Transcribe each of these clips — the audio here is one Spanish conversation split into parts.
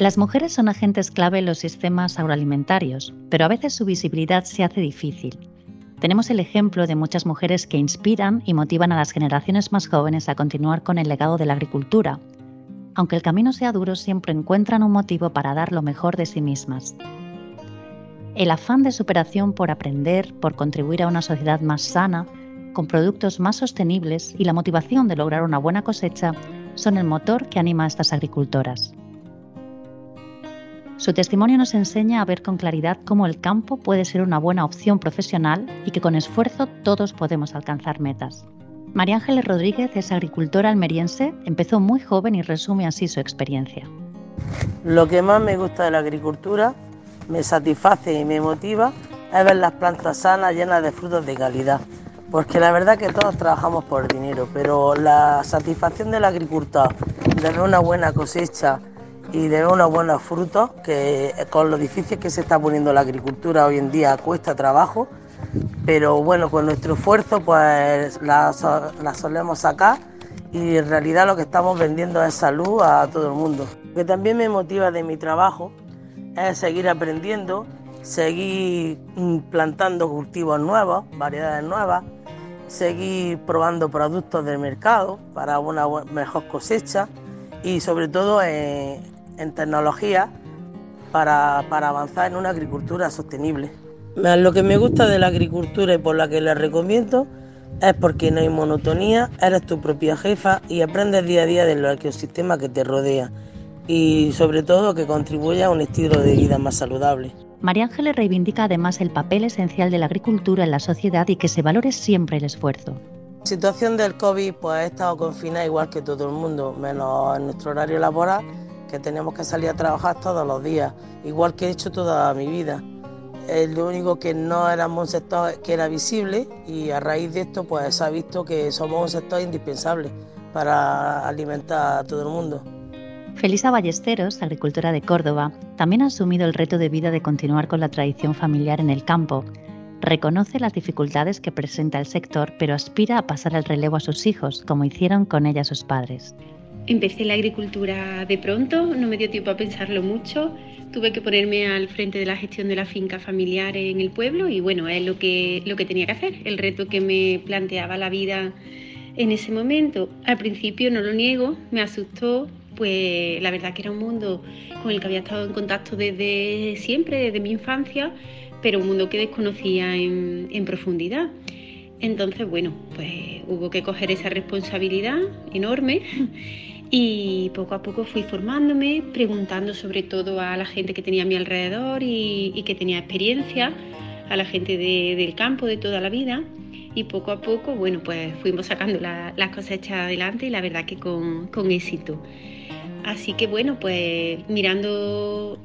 Las mujeres son agentes clave en los sistemas agroalimentarios, pero a veces su visibilidad se hace difícil. Tenemos el ejemplo de muchas mujeres que inspiran y motivan a las generaciones más jóvenes a continuar con el legado de la agricultura. Aunque el camino sea duro, siempre encuentran un motivo para dar lo mejor de sí mismas. El afán de superación por aprender, por contribuir a una sociedad más sana, con productos más sostenibles y la motivación de lograr una buena cosecha son el motor que anima a estas agricultoras. Su testimonio nos enseña a ver con claridad cómo el campo puede ser una buena opción profesional y que con esfuerzo todos podemos alcanzar metas. María Ángeles Rodríguez es agricultora almeriense, empezó muy joven y resume así su experiencia. Lo que más me gusta de la agricultura, me satisface y me motiva es ver las plantas sanas llenas de frutos de calidad. Porque la verdad que todos trabajamos por dinero, pero la satisfacción del agricultor de ver una buena cosecha y de unos buenos frutos, que con lo difícil que se está poniendo la agricultura hoy en día cuesta trabajo, pero bueno, con nuestro esfuerzo pues la, solemos sacar y en realidad lo que estamos vendiendo es salud a todo el mundo. Lo que también me motiva de mi trabajo es seguir aprendiendo, seguir plantando cultivos nuevos, variedades nuevas, seguir probando productos del mercado para una mejor cosecha y sobre todo en, en tecnología para, avanzar en una agricultura sostenible. Lo que me gusta de la agricultura y por la que la recomiendo es porque no hay monotonía, eres tu propia jefa y aprendes día a día del ecosistema que te rodea y sobre todo que contribuye a un estilo de vida más saludable. María Ángeles reivindica además el papel esencial de la agricultura en la sociedad y que se valore siempre el esfuerzo. La situación del COVID pues he estado confinada igual que todo el mundo, menos en nuestro horario laboral que tenemos que salir a trabajar todos los días, igual que he hecho toda mi vida. Es lo único que no éramos un sector que era visible y a raíz de esto pues se ha visto que somos un sector indispensable para alimentar a todo el mundo. Felisa Ballesteros, agricultora de Córdoba, también ha asumido el reto de vida de continuar con la tradición familiar en el campo. Reconoce las dificultades que presenta el sector, pero aspira a pasar el relevo a sus hijos, como hicieron con ella sus padres. Empecé la agricultura de pronto, no me dio tiempo a pensarlo mucho. Tuve que ponerme al frente de la gestión de la finca familiar en el pueblo y bueno, es lo que, lo que tenía que hacer, el reto que me planteaba la vida en ese momento. Al principio no lo niego, me asustó, pues la verdad que era un mundo con el que había estado en contacto desde siempre, desde mi infancia, pero un mundo que desconocía en, en profundidad. Entonces, bueno, pues hubo que coger esa responsabilidad enorme y poco a poco fui formándome, preguntando sobre todo a la gente que tenía a mi alrededor y, que tenía experiencia, a la gente del campo de toda la vida. Y poco a poco, bueno, pues fuimos sacando las cosechas adelante y la verdad que con, éxito. Así que bueno, pues mirando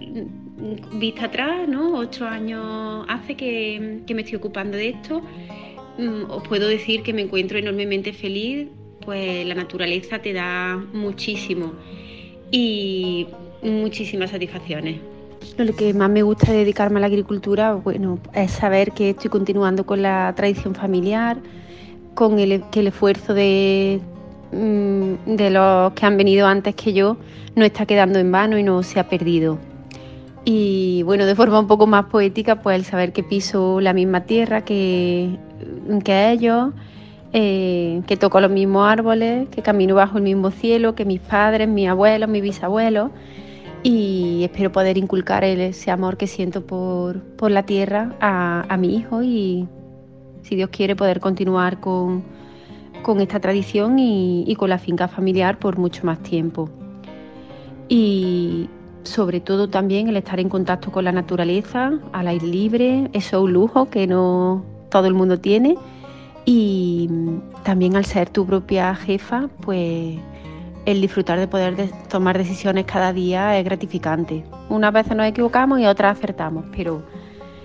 vista atrás, ¿no? Ocho años hace que, que me estoy ocupando de esto. Mm, os puedo decir que me encuentro enormemente feliz pues la naturaleza te da muchísimo y muchísimas satisfacciones. Lo que más me gusta de dedicarme a la agricultura, bueno, es saber que estoy continuando con la tradición familiar, con el, que el esfuerzo de, mm, de los que han venido antes que yo no está quedando en vano y no se ha perdido. Y bueno, de forma un poco más poética, pues el saber que piso la misma tierra que, que ellos, eh, que toco los mismos árboles, que camino bajo el mismo cielo que mis padres, mis abuelos, mis bisabuelos y espero poder inculcar ese amor que siento por, la tierra a, mi hijo y si Dios quiere poder continuar con, esta tradición y, con la finca familiar por mucho más tiempo. Y sobre todo también el estar en contacto con la naturaleza, al aire libre, eso es un lujo que no todo el mundo tiene y también al ser tu propia jefa, pues el disfrutar de poder tomar decisiones cada día es gratificante. Unas veces nos equivocamos y otras acertamos, pero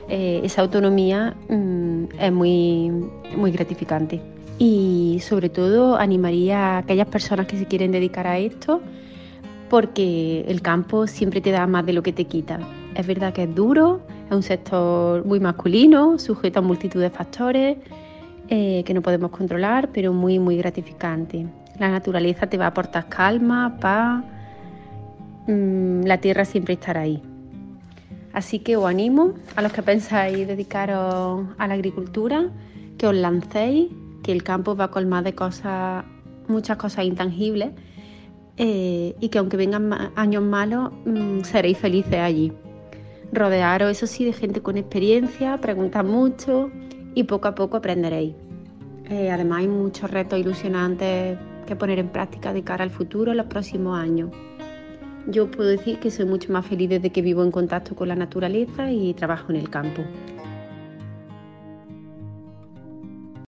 eh, esa autonomía mm, es muy, muy gratificante. Y sobre todo animaría a aquellas personas que se quieren dedicar a esto, porque el campo siempre te da más de lo que te quita. Es verdad que es duro, es un sector muy masculino, sujeto a multitud de factores eh, que no podemos controlar, pero muy, muy gratificante. La naturaleza te va a aportar calma, paz, mm, la tierra siempre estará ahí. Así que os animo a los que pensáis dedicaros a la agricultura, que os lancéis, que el campo va a colmar de cosas, muchas cosas intangibles eh, y que aunque vengan años malos, mm, seréis felices allí. Rodearos, eso sí, de gente con experiencia, preguntad mucho y poco a poco aprenderéis. Eh, además hay muchos retos ilusionantes que poner en práctica de cara al futuro en los próximos años. Yo puedo decir que soy mucho más feliz desde que vivo en contacto con la naturaleza y trabajo en el campo.